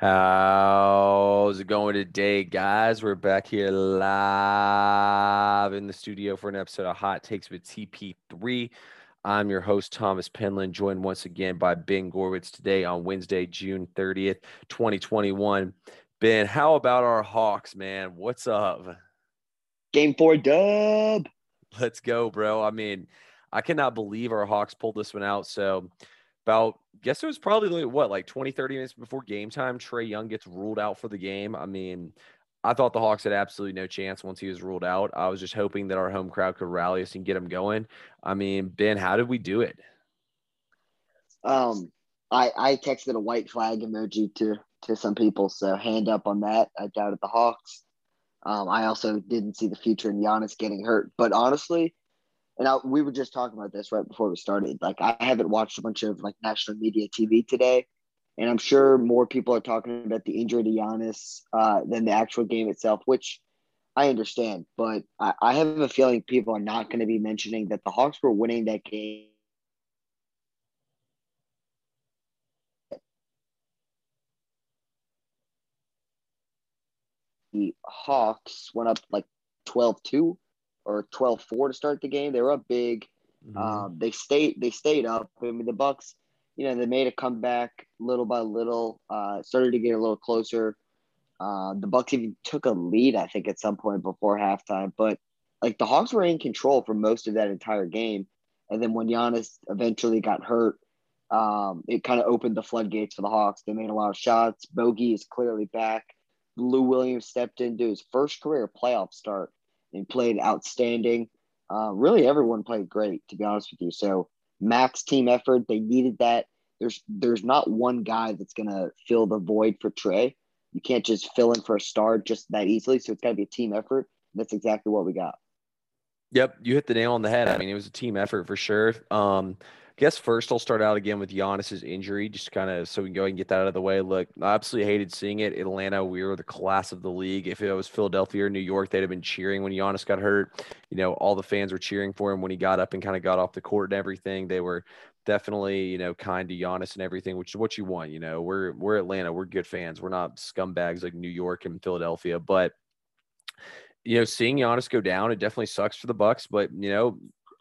How's it going today, guys? We're back here live in the studio for an episode of Hot Takes with TP3. I'm your host, Thomas Penland, joined once again by Ben Gorwitz today on Wednesday, June 30th, 2021. Ben, how about our Hawks, man? What's up? Game four dub. Let's go, bro. I mean, I cannot believe our Hawks pulled this one out. So, about guess it was probably what like 20 30 minutes before game time trey young gets ruled out for the game. I mean i thought the hawks had absolutely no chance once he was ruled out. I was just hoping that our home crowd could rally us and get him going. I mean ben how did we do it? Um i i texted a white flag emoji to to some people so hand up on that. I doubted the hawks. Um i also didn't see the future in Giannis getting hurt. But honestly and I, we were just talking about this right before we started. Like, I haven't watched a bunch of like national media TV today, and I'm sure more people are talking about the injury to Giannis uh, than the actual game itself, which I understand. But I, I have a feeling people are not going to be mentioning that the Hawks were winning that game. The Hawks went up like 12 2 or 12-4 to start the game. They were up big. Mm-hmm. Um, they stayed they stayed up. I mean the Bucks, you know, they made a comeback little by little. Uh, started to get a little closer. Uh, the Bucks even took a lead, I think, at some point before halftime. But like the Hawks were in control for most of that entire game. And then when Giannis eventually got hurt, um, it kind of opened the floodgates for the Hawks. They made a lot of shots. Bogey is clearly back. Lou Williams stepped into his first career playoff start and played outstanding. Uh, really, everyone played great, to be honest with you. So max team effort. They needed that. There's there's not one guy that's gonna fill the void for Trey. You can't just fill in for a star just that easily. So it's got to be a team effort. That's exactly what we got. Yep, you hit the nail on the head. I mean, it was a team effort for sure. Um, guess first I'll start out again with Giannis's injury, just kind of so we can go and get that out of the way. Look, I absolutely hated seeing it. Atlanta, we were the class of the league. If it was Philadelphia or New York, they'd have been cheering when Giannis got hurt. You know, all the fans were cheering for him when he got up and kind of got off the court and everything. They were definitely, you know, kind to Giannis and everything, which is what you want. You know, we're we're Atlanta, we're good fans. We're not scumbags like New York and Philadelphia, but you know, seeing Giannis go down, it definitely sucks for the Bucks. But you know,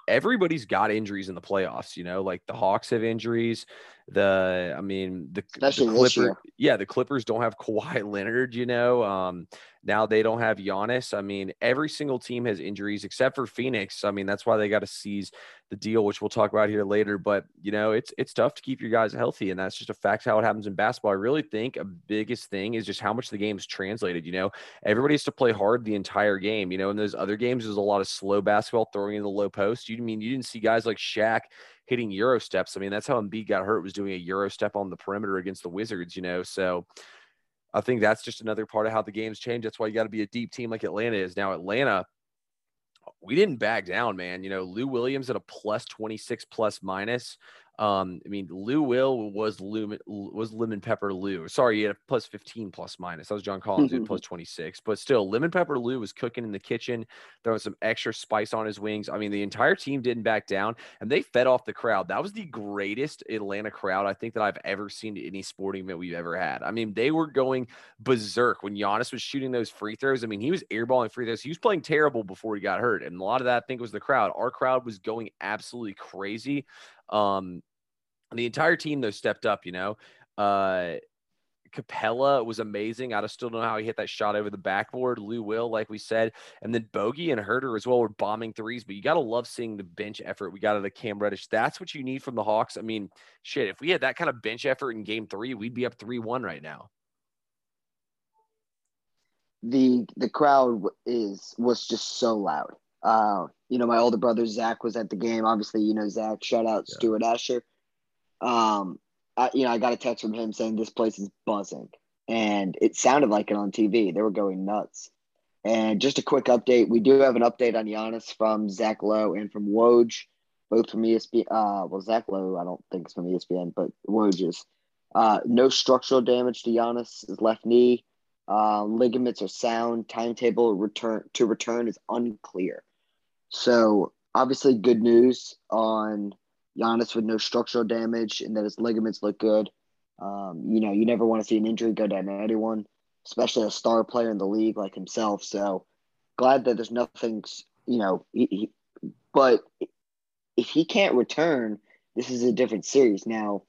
everybody's got injuries in the playoffs. You know, like the Hawks have injuries. The I mean the, the Clippers, yeah, the Clippers don't have Kawhi Leonard. You know, um, now they don't have Giannis. I mean, every single team has injuries except for Phoenix. I mean, that's why they got to seize the deal, which we'll talk about here later. But you know, it's it's tough to keep your guys healthy, and that's just a fact how it happens in basketball. I really think a biggest thing is just how much the game's translated. You know, everybody has to play hard the entire game. You know, in those other games, there's a lot of slow basketball throwing in the low post. You mean you didn't see guys like Shaq hitting euro steps. I mean, that's how Embiid got hurt was doing a euro step on the perimeter against the Wizards, you know. So I think that's just another part of how the game's changed. That's why you got to be a deep team like Atlanta is. Now Atlanta, we didn't back down, man. You know, Lou Williams at a plus 26 plus minus. Um, I mean, Lou Will was Lumen was lemon pepper Lou. Sorry, he had a plus 15 plus minus. That was John Collins at plus 26. But still, lemon pepper Lou was cooking in the kitchen, throwing some extra spice on his wings. I mean, the entire team didn't back down and they fed off the crowd. That was the greatest Atlanta crowd I think that I've ever seen to any sporting event we've ever had. I mean, they were going berserk when Giannis was shooting those free throws. I mean, he was airballing free throws. He was playing terrible before he got hurt. And a lot of that I think was the crowd. Our crowd was going absolutely crazy. Um, the entire team though stepped up. You know, uh, Capela was amazing. I still don't know how he hit that shot over the backboard. Lou Will, like we said, and then Bogey and Huerter as well were bombing threes. But you got to love seeing the bench effort we got out of Cam Reddish. That's what you need from the Hawks. I mean, shit, if we had that kind of bench effort in Game Three, we'd be up three one right now. The the crowd is was just so loud. Uh, you know, my older brother Zach was at the game. Obviously, you know Zach. Shout out yeah. Stuart Asher um, I, you know, I got a text from him saying this place is buzzing, and it sounded like it on TV. They were going nuts. And just a quick update: we do have an update on Giannis from Zach Lowe and from Woj, both from ESPN. Uh, well, Zach Lowe, I don't think it's from ESPN, but Woj is. Uh, no structural damage to Giannis' left knee. Uh, ligaments are sound. Timetable return to return is unclear. So obviously, good news on Giannis with no structural damage and that his ligaments look good. Um, you know, you never want to see an injury go down to anyone, especially a star player in the league like himself. So glad that there's nothing, you know, he, he, but if he can't return, this is a different series. Now,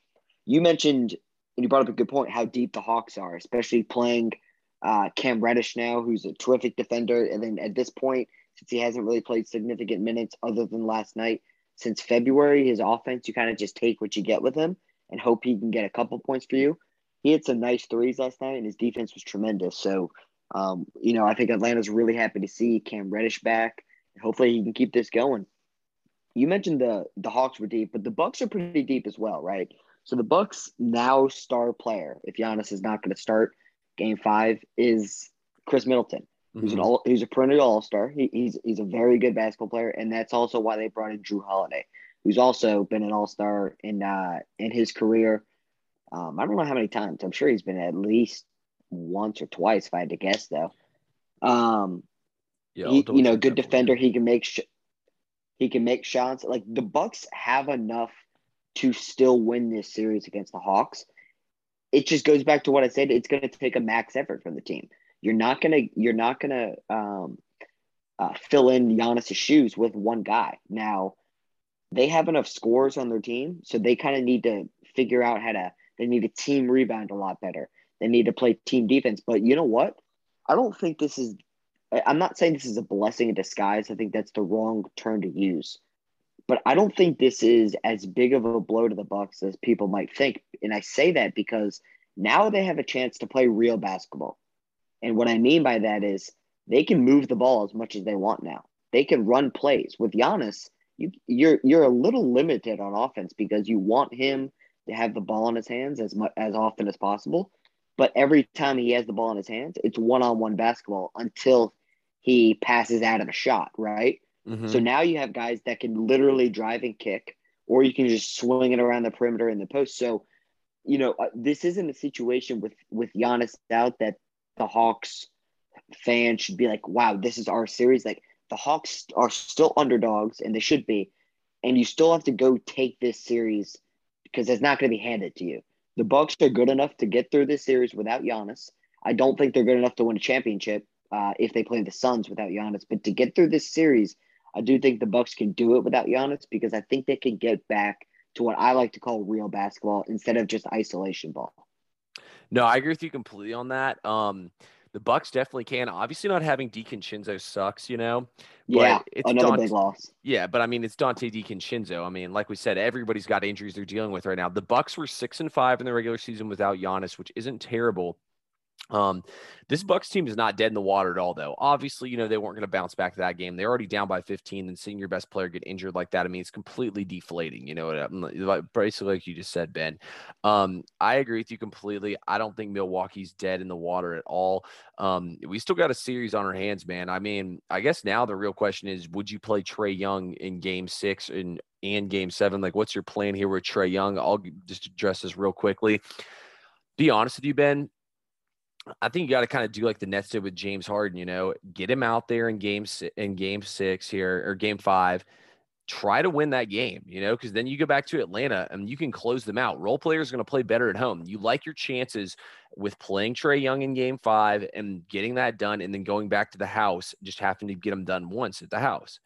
you mentioned, and you brought up a good point, how deep the Hawks are, especially playing uh, Cam Reddish now, who's a terrific defender. And then at this point, since he hasn't really played significant minutes other than last night, since February, his offense, you kind of just take what you get with him and hope he can get a couple points for you. He had some nice threes last night, and his defense was tremendous. So, um, you know, I think Atlanta's really happy to see Cam Reddish back. Hopefully, he can keep this going. You mentioned the the Hawks were deep, but the Bucks are pretty deep as well, right? So the Bucks now star player, if Giannis is not going to start Game Five, is Khris Middleton, mm-hmm. who's an mm-hmm. all who's a perennial All Star. He, he's he's a very good basketball player, and that's also why they brought in Jrue Holiday, who's also been an All Star in uh, in his career. Um, I don't know how many times. I'm sure he's been at least once or twice, if I had to guess, though. Um, yeah, he, you know, good defender. He can make sh- he can make shots. Like the Bucks have enough to still win this series against the Hawks. It just goes back to what I said. It's going to take a max effort from the team. You're not gonna you're not gonna um, uh, fill in Giannis's shoes with one guy. Now they have enough scores on their team, so they kind of need to figure out how to. They need to team rebound a lot better. They need to play team defense. But you know what? I don't think this is. I'm not saying this is a blessing in disguise. I think that's the wrong term to use. But I don't think this is as big of a blow to the Bucks as people might think. And I say that because now they have a chance to play real basketball. And what I mean by that is they can move the ball as much as they want now. They can run plays. With Giannis, you, you're you're a little limited on offense because you want him to have the ball in his hands as much as often as possible. But every time he has the ball in his hands, it's one on one basketball until he passes out of a shot, right? Mm-hmm. So now you have guys that can literally drive and kick, or you can just swing it around the perimeter in the post. So, you know, uh, this isn't a situation with with Giannis out that the Hawks fans should be like, wow, this is our series. Like the Hawks are still underdogs and they should be. And you still have to go take this series because it's not going to be handed to you. The Bucks are good enough to get through this series without Giannis. I don't think they're good enough to win a championship uh, if they play the Suns without Giannis. But to get through this series, I do think the Bucks can do it without Giannis because I think they can get back to what I like to call real basketball instead of just isolation ball. No, I agree with you completely on that. Um, the Bucks definitely can. Obviously, not having DiVincenzo sucks, you know. yeah, it's another Donte, big loss. Yeah, but I mean, it's Donte DiVincenzo. I mean, like we said, everybody's got injuries they're dealing with right now. The Bucks were six and five in the regular season without Giannis, which isn't terrible. Um, this Bucks team is not dead in the water at all, though. Obviously, you know they weren't going to bounce back to that game. They're already down by 15, and seeing your best player get injured like that, I mean, it's completely deflating. You know, basically like you just said, Ben. Um, I agree with you completely. I don't think Milwaukee's dead in the water at all. Um, we still got a series on our hands, man. I mean, I guess now the real question is, would you play Trey Young in Game Six and and Game Seven? Like, what's your plan here with Trey Young? I'll just address this real quickly. Be honest with you, Ben I think you got to kind of do like the Nets did with James Harden. You know, get him out there in game in game six here or game five. Try to win that game, you know, because then you go back to Atlanta and you can close them out. Role players are going to play better at home. You like your chances with playing Trey Young in game five and getting that done, and then going back to the house, just having to get them done once at the house.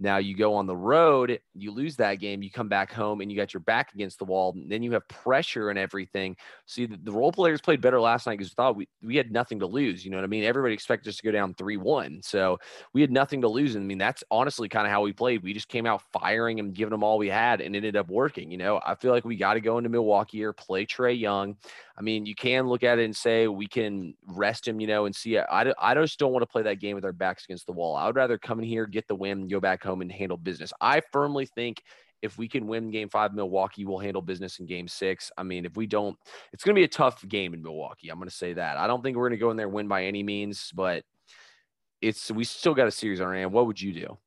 Now you go on the road, you lose that game, you come back home and you got your back against the wall. then you have pressure and everything. See, the, the role players played better last night because we thought we, we had nothing to lose. You know what I mean? Everybody expected us to go down 3 1. So we had nothing to lose. And I mean, that's honestly kind of how we played. We just came out firing and giving them all we had and ended up working. You know, I feel like we got to go into Milwaukee or play Trey Young. I mean, you can look at it and say we can rest him, you know, and see. I, I just don't want to play that game with our backs against the wall. I would rather come in here, get the win, go back home and handle business. I firmly think if we can win game five, Milwaukee will handle business in game six. I mean, if we don't, it's going to be a tough game in Milwaukee. I'm going to say that. I don't think we're going to go in there win by any means, but it's, we still got a series on our hand. What would you do?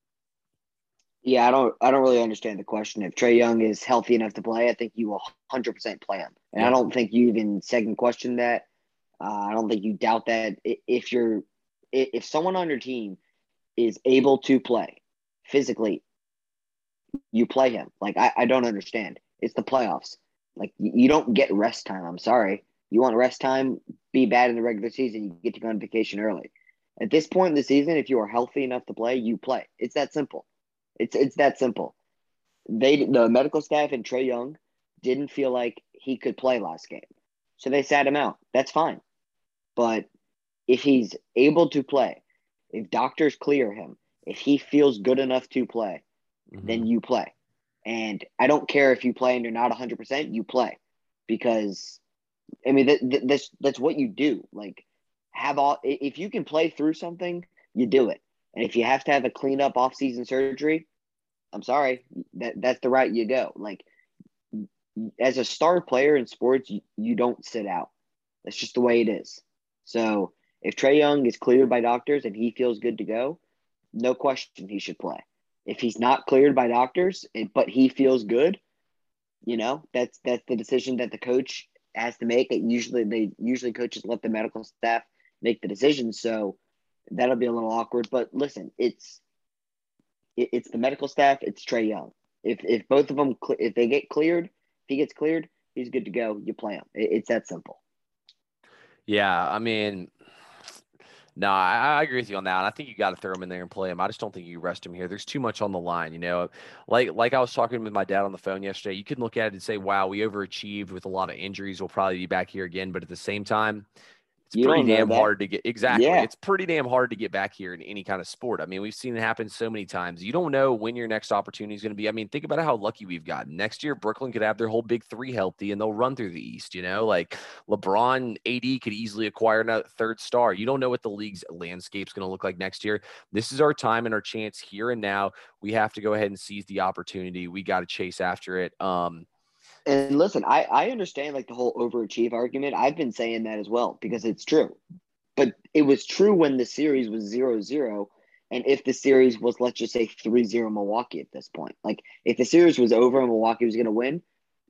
Yeah, I don't I don't really understand the question. If Trey Young is healthy enough to play, I think you will 100% play him. And yeah. I don't think you even second question that. Uh, I don't think you doubt that if you're if someone on your team is able to play physically, you play him. Like I, I don't understand. It's the playoffs. Like you don't get rest time. I'm sorry. You want rest time, be bad in the regular season, you get to go on vacation early. At this point in the season, if you are healthy enough to play, you play. It's that simple. It's it's that simple. They the medical staff and Trey Young didn't feel like he could play last game. So they sat him out. That's fine. But if he's able to play, if doctors clear him, if he feels good enough to play, mm-hmm. then you play. And I don't care if you play and you're not 100%, you play because I mean, that, that, that's, that's what you do. Like, have all, if you can play through something, you do it. And if you have to have a cleanup off-season surgery, I'm sorry, that that's the route you go. Like, as a star player in sports, you, you don't sit out. That's just the way it is. So if Trey Young is cleared by doctors and he feels good to go, no question he should play. If he's not cleared by doctors, but he feels good, you know, that's that's the decision that the coach has to make. It usually they usually coaches let the medical staff make the decision, so that'll be a little awkward. But listen, it's it, it's the medical staff. It's Trey Young. If if both of them if they get cleared, if he gets cleared, he's good to go. You play him. It, it's that simple. Yeah, I mean, no, I, I, agree with you on that. And I think you got to throw him in there and play him. I just don't think you rest him here. There's too much on the line, you know. Like like I was talking with my dad on the phone yesterday. You can look at it and say, "Wow, we overachieved with a lot of injuries. We'll probably be back here again." But at the same time, it's you pretty damn hard to get exactly. Yeah. It's pretty damn hard to get back here in any kind of sport. I mean, we've seen it happen so many times. You don't know when your next opportunity is going to be. I mean, think about how lucky we've gotten. Next year, Brooklyn could have their whole big three healthy and they'll run through the East. You know, like LeBron, AD could easily acquire a third star. You don't know what the league's landscape is going to look like next year. This is our time and our chance here and now. We have to go ahead and seize the opportunity. We got to chase after it. Um, and listen, I, I understand like the whole overachieve argument. I've been saying that as well because it's true. But it was true when the series was zero zero. And if the series was, let's just say 3 0 Milwaukee at this point, like if the series was over and Milwaukee was going to win,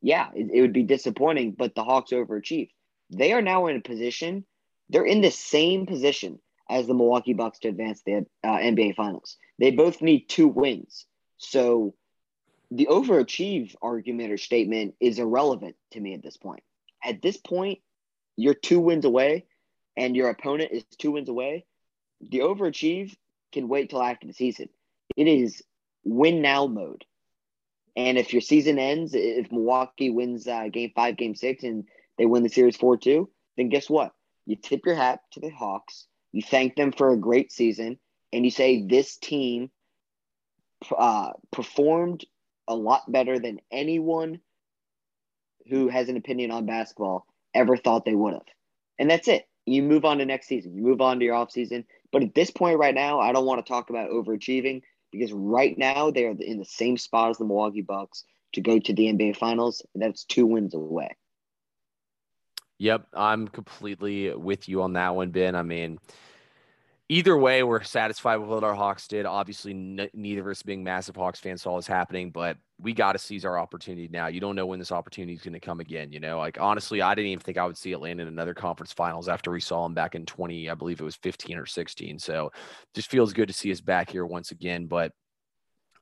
yeah, it, it would be disappointing, but the Hawks overachieved. They are now in a position, they're in the same position as the Milwaukee Bucks to advance the uh, NBA Finals. They both need two wins. So the overachieve argument or statement is irrelevant to me at this point. At this point, you're two wins away and your opponent is two wins away. The overachieve can wait till after the season. It is win now mode. And if your season ends, if Milwaukee wins uh, game five, game six, and they win the series 4 2, then guess what? You tip your hat to the Hawks, you thank them for a great season, and you say, This team uh, performed a lot better than anyone who has an opinion on basketball ever thought they would have. And that's it. You move on to next season. You move on to your off season. But at this point right now, I don't want to talk about overachieving because right now they are in the same spot as the Milwaukee Bucks to go to the NBA Finals. That's two wins away. Yep, I'm completely with you on that one, Ben. I mean, either way, we're satisfied with what our Hawks did. Obviously, n- neither of us being massive Hawks fans saw this happening, but we got to seize our opportunity now. You don't know when this opportunity is going to come again. You know, like honestly, I didn't even think I would see Atlanta in another conference finals after we saw them back in 20, I believe it was 15 or 16. So just feels good to see us back here once again. But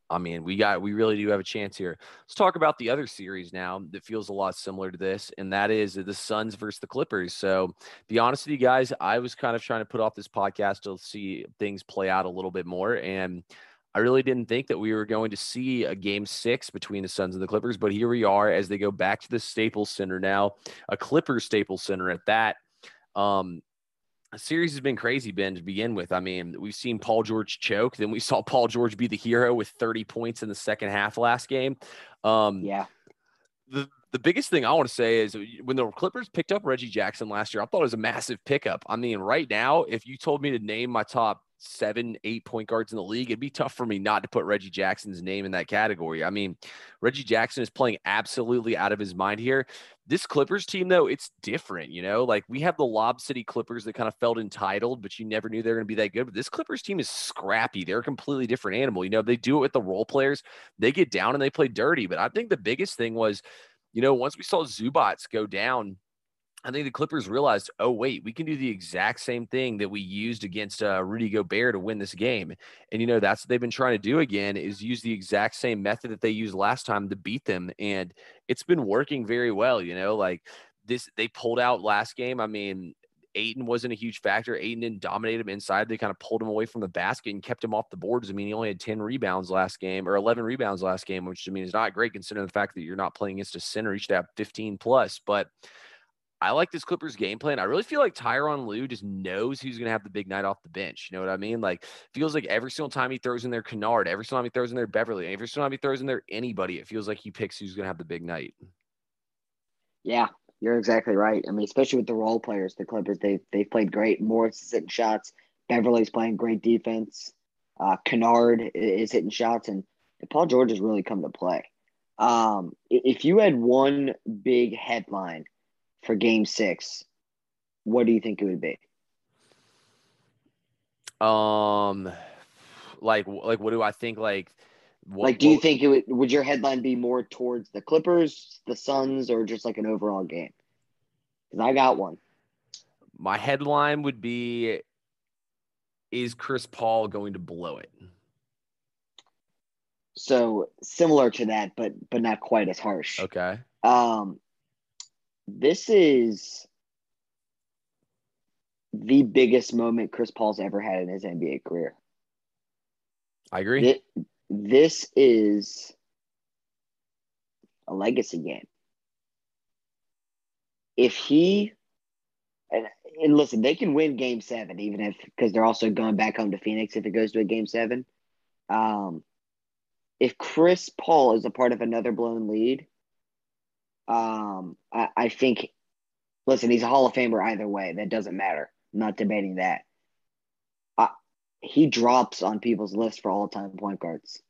I mean, we got we really do have a chance here. Let's talk about the other series now that feels a lot similar to this, and that is the Suns versus the Clippers. So, be honest with you guys, I was kind of trying to put off this podcast to see things play out a little bit more, and I really didn't think that we were going to see a game six between the Suns and the Clippers, but here we are as they go back to the Staples Center now, a Clippers Staples Center at that. Um, series has been crazy, Ben, to begin with. I mean, we've seen Paul George choke. Then we saw Paul George be the hero with 30 points in the second half last game. Um, yeah. The, the biggest thing I want to say is when the Clippers picked up Reggie Jackson last year, I thought it was a massive pickup. I mean, right now, if you told me to name my top seven, eight point guards in the league, it'd be tough for me not to put Reggie Jackson's name in that category. I mean, Reggie Jackson is playing absolutely out of his mind here. This Clippers team, though, it's different. You know, like we have the Lob City Clippers that kind of felt entitled, but you never knew they were going to be that good. But this Clippers team is scrappy. They're a completely different animal. You know, they do it with the role players, they get down and they play dirty. But I think the biggest thing was, you know, once we saw Zubac go down I think the Clippers realized, oh wait, we can do the exact same thing that we used against uh, Rudy Gobert to win this game. And you know that's what they've been trying to do again is use the exact same method that they used last time to beat them, and it's been working very well. You know, like this, they pulled out last game. I mean, Ayton wasn't a huge factor. Ayton didn't dominate him inside. They kind of pulled him away from the basket and kept him off the boards. I mean, he only had 10 rebounds last game or 11 rebounds last game, which I mean is not great considering the fact that you're not playing against a center. You should have 15 plus. But I like this Clippers game plan. I really feel like Tyronn Lue just knows who's going to have the big night off the bench. You know what I mean? Like, feels like every single time he throws in there Kennard, every single time he throws in there Beverley, every single time he throws in there anybody, it feels like he picks who's going to have the big night. Yeah, you're exactly right. I mean, especially with the role players, the Clippers, they they've played great. Morris is hitting shots. Beverley's playing great defense. Uh, Kennard is hitting shots, and, and Paul George has really come to play. Um, if you had one big headline – for game six, what do you think it would be? Um, like, like, what do I think? Like, what, like, do you what, think it would? Would your headline be more towards the Clippers, the Suns, or just like an overall game? Because I got one. My headline would be: Is Chris Paul going to blow it? So similar to that, but but not quite as harsh. Okay. Um, this is the biggest moment Chris Paul's ever had in his NBA career. I agree. This is a legacy game. If he and, and listen, they can win game seven, even if because they're also going back home to Phoenix if it goes to a game seven. Um, if Chris Paul is a part of another blown lead, um, I, I think, listen, he's a Hall of Famer either way. That doesn't matter. I'm not debating that. I, he drops on people's list for all time point guards.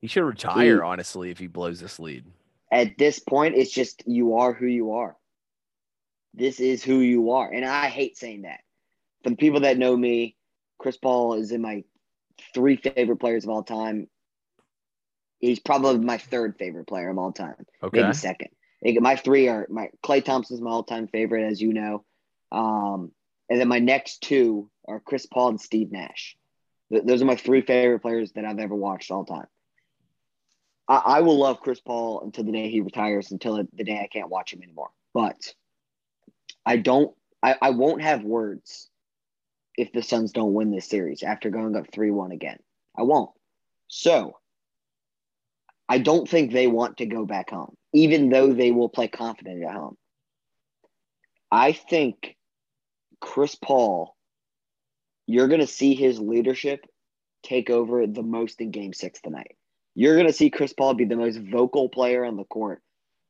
He should retire, he, honestly, if he blows this lead. At this point, it's just you are who you are. This is who you are. And I hate saying that. From people that know me, Chris Paul is in my three favorite players of all time. He's probably my third favorite player of all time. Okay. Maybe second. My three are my Klay Thompson's my all time favorite, as you know. Um, and then my next two are Chris Paul and Steve Nash. Th- those are my three favorite players that I've ever watched all time. I, I will love Chris Paul until the day he retires, until the day I can't watch him anymore. But I don't, I, I won't have words if the Suns don't win this series after going up 3 1 again. I won't. So I don't think they want to go back home, even though they will play confident at home. I think Chris Paul, you're going to see his leadership take over the most in game six tonight. You're going to see Chris Paul be the most vocal player on the court,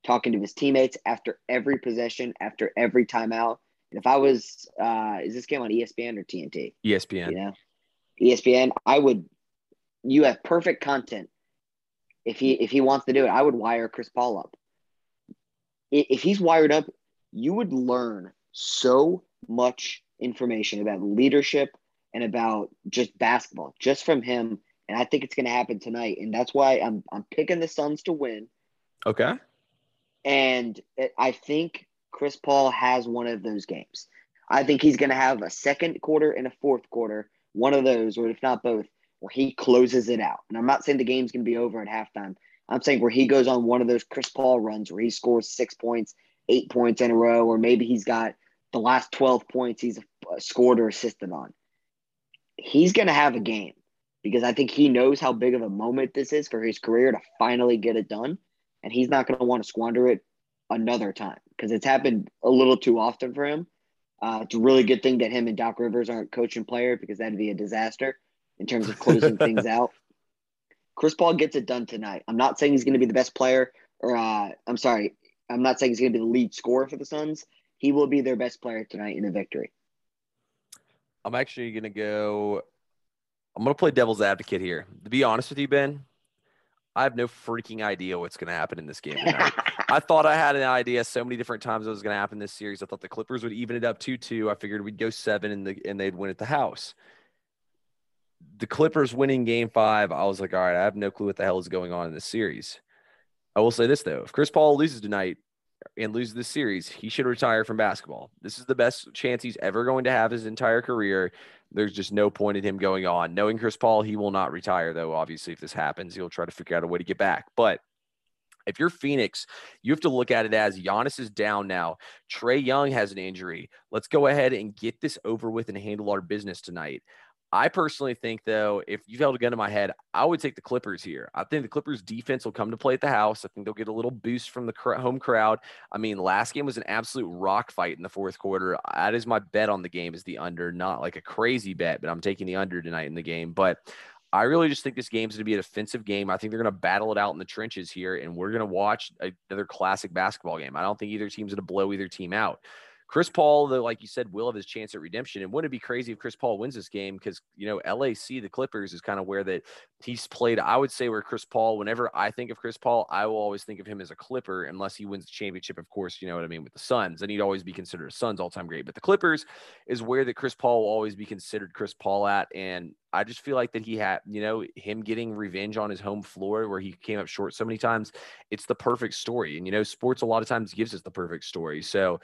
talking to his teammates after every possession, after every timeout. And if I was, uh, is this game on ESPN or TNT? ESPN. You know, ESPN. I would. You have perfect content if he if he wants to do it, I would wire Chris Paul up. If he's wired up, you would learn so much information about leadership and about just basketball just from him. And I think it's going to happen tonight. And that's why I'm I'm picking the Suns to win. Okay. And I think Chris Paul has one of those games. I think he's going to have a second quarter and a fourth quarter, one of those, or if not both, where he closes it out. And I'm not saying the game's going to be over at halftime. I'm saying where he goes on one of those Chris Paul runs where he scores six points, eight points in a row, or maybe he's got the last 12 points he's scored or assisted on. He's going to have a game because I think he knows how big of a moment this is for his career to finally get it done. And he's not going to want to squander it another time because it's happened a little too often for him. Uh, it's a really good thing that him and Doc Rivers aren't coach and player because that'd be a disaster in terms of closing things out. Chris Paul gets it done tonight. I'm not saying he's going to be the best player, or uh, I'm sorry, I'm not saying he's going to be the lead scorer for the Suns. He will be their best player tonight in a victory. I'm actually going to go. I'm going to play devil's advocate here. To be honest with you, Ben, I have no freaking idea what's going to happen in this game. I thought I had an idea so many different times it was going to happen this series. I thought the Clippers would even it up 2 2. I figured we'd go seven and, the, and they'd win at the house the Clippers winning game five, I was like, all right, I have no clue what the hell is going on in this series. I will say this though. If Chris Paul loses tonight, and loses the series, he should retire from basketball. This is the best chance he's ever going to have his entire career. There's just no point in him going on. Knowing Chris Paul, he will not retire, though. Obviously, if this happens, he'll try to figure out a way to get back. But if you're Phoenix, you have to look at it as Giannis is down now. Trey Young has an injury. Let's go ahead and get this over with and handle our business tonight. I personally think, though, if you held a gun to my head, I would take the Clippers here. I think the Clippers defense will come to play at the house. I think they'll get a little boost from the home crowd. I mean, last game was an absolute rock fight in the fourth quarter. That is my bet on the game is the under, not like a crazy bet, but I'm taking the under tonight in the game. But I really just think this game's going to be a defensive game. I think they're going to battle it out in the trenches here, and we're going to watch another classic basketball game. I don't think either team's going to blow either team out. Chris Paul, though, like you said, will have his chance at redemption. And wouldn't it be crazy if Chris Paul wins this game? Because, you know, LAC, the Clippers, is kind of where that he's played. I would say where Chris Paul, whenever I think of Chris Paul, I will always think of him as a Clipper, unless he wins the championship, of course, you know what I mean, with the Suns. And he'd always be considered a Suns all time great. But the Clippers is where that Chris Paul will always be considered Chris Paul at. And I just feel like that he had, you know, him getting revenge on his home floor where he came up short so many times. It's the perfect story. And, you know, sports a lot of times gives us the perfect story. So,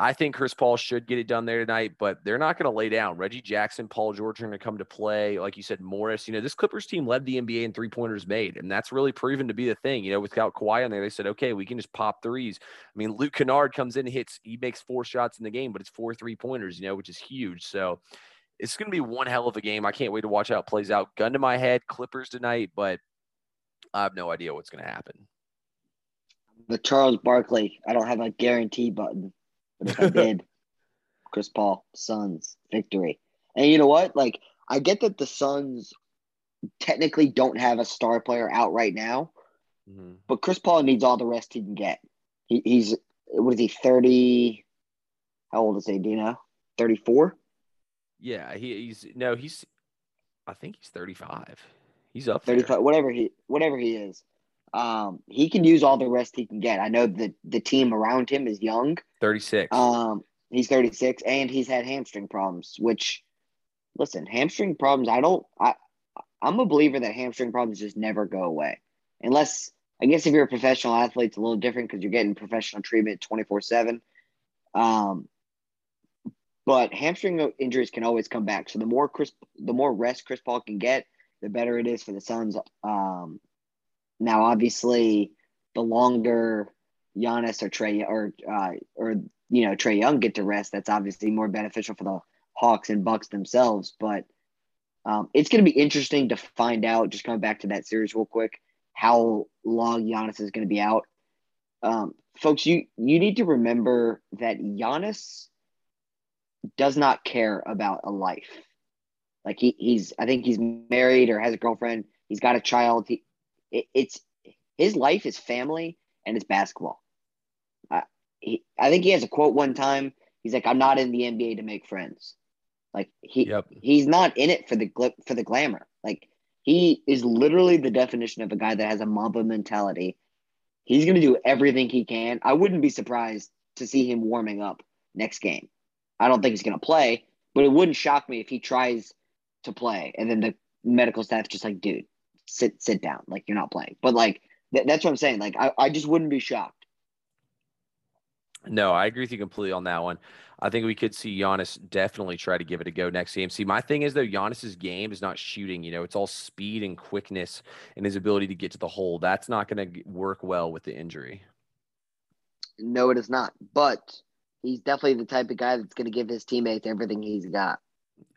I think Chris Paul should get it done there tonight, but they're not going to lay down. Reggie Jackson, Paul George are going to come to play. Like you said, Morris, you know, this Clippers team led the NBA in three pointers made, and that's really proven to be the thing. You know, without Kawhi on there, they said, okay, we can just pop threes. I mean, Luke Kennard comes in, and hits, he makes four shots in the game, but it's four three pointers, you know, which is huge. So it's going to be one hell of a game. I can't wait to watch how it plays out. Gun to my head, Clippers tonight, but I have no idea what's going to happen. The Charles Barkley, I don't have a guarantee button, but if I did, Chris Paul, Suns, victory. And you know what? Like, I get that the Suns technically don't have a star player out right now, mm-hmm. but Chris Paul needs all the rest he can get. He, he's, what is he, 30? How old is he? Do you know? 34? Yeah, he, he's, no, he's, I think he's 35. He's up 35, there. whatever he, whatever he is. Um, he can use all the rest he can get. I know that the team around him is young. 36. Um, He's 36 and he's had hamstring problems, which listen, hamstring problems, I don't I I'm a believer that hamstring problems just never go away. Unless I guess if you're a professional athlete, it's a little different because you're getting professional treatment 24 7. Um, but hamstring injuries can always come back. So the more Chris, the more rest Chris Paul can get, the better it is for the Suns. Um, now, obviously, the longer Giannis or Trey or uh, or you know Trey Young get to rest, that's obviously more beneficial for the Hawks and Bucks themselves. But um, it's going to be interesting to find out. Just coming back to that series real quick, how long Giannis is going to be out. Um, folks, you you need to remember that Giannis does not care about a life. Like he he's I think he's married or has a girlfriend. He's got a child. He it, it's his life is family and it's basketball he, I think he has a quote one time. He's like, "I'm not in the NBA to make friends." Like he yep. he's not in it for the for the glamour. Like he is literally the definition of a guy that has a Mamba mentality. He's going to do everything he can. I wouldn't be surprised to see him warming up next game. I don't think he's going to play, but it wouldn't shock me if he tries to play and then the medical staff just like, dude, sit sit down, like you're not playing. But like th- that's what I'm saying. Like I, I just wouldn't be shocked. No, I agree with you completely on that one. I think we could see Giannis definitely try to give it a go next game. See, my thing is though, Giannis's game is not shooting. You know, it's all speed and quickness and his ability to get to the hole. That's not going to work well with the injury. No, it is not. But he's definitely the type of guy that's going to give his teammates everything he's got.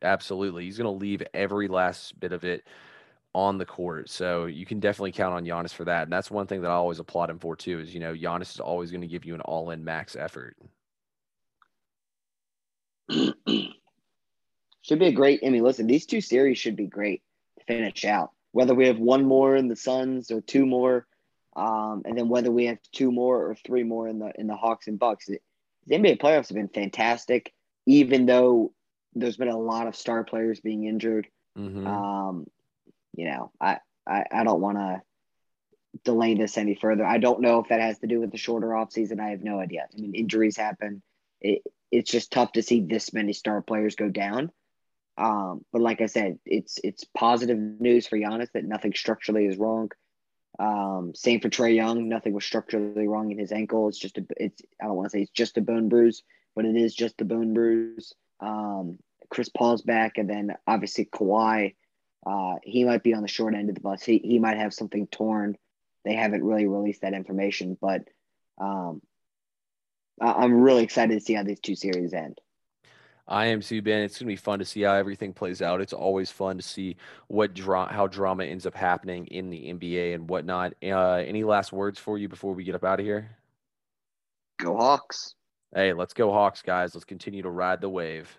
Absolutely, he's going to leave every last bit of it on the court. So you can definitely count on Giannis for that. And that's one thing that I always applaud him for too, is you know, Giannis is always going to give you an all in max effort. should be a great I mean, listen, these two series should be great to finish out. Whether we have one more in the Suns or two more, um, and then whether we have two more or three more in the in the Hawks and Bucks. The NBA playoffs have been fantastic, even though there's been a lot of star players being injured. Mm-hmm. Um, you know, I, I, I don't want to delay this any further. I don't know if that has to do with the shorter off season. I have no idea. I mean, injuries happen. It, it's just tough to see this many star players go down. Um, but like I said, it's it's positive news for Giannis that nothing structurally is wrong. Um, same for Trey Young. Nothing was structurally wrong in his ankle. It's just a, it's I don't want to say it's just a bone bruise, but it is just a bone bruise. Um, Chris Paul's back, and then obviously Kawhi. Uh, he might be on the short end of the bus. He he might have something torn. They haven't really released that information, but um, I'm really excited to see how these two series end. I am too, Ben. It's gonna be fun to see how everything plays out. It's always fun to see what dra- how drama ends up happening in the NBA and whatnot. Uh, any last words for you before we get up out of here? Go Hawks! Hey, let's go Hawks, guys. Let's continue to ride the wave.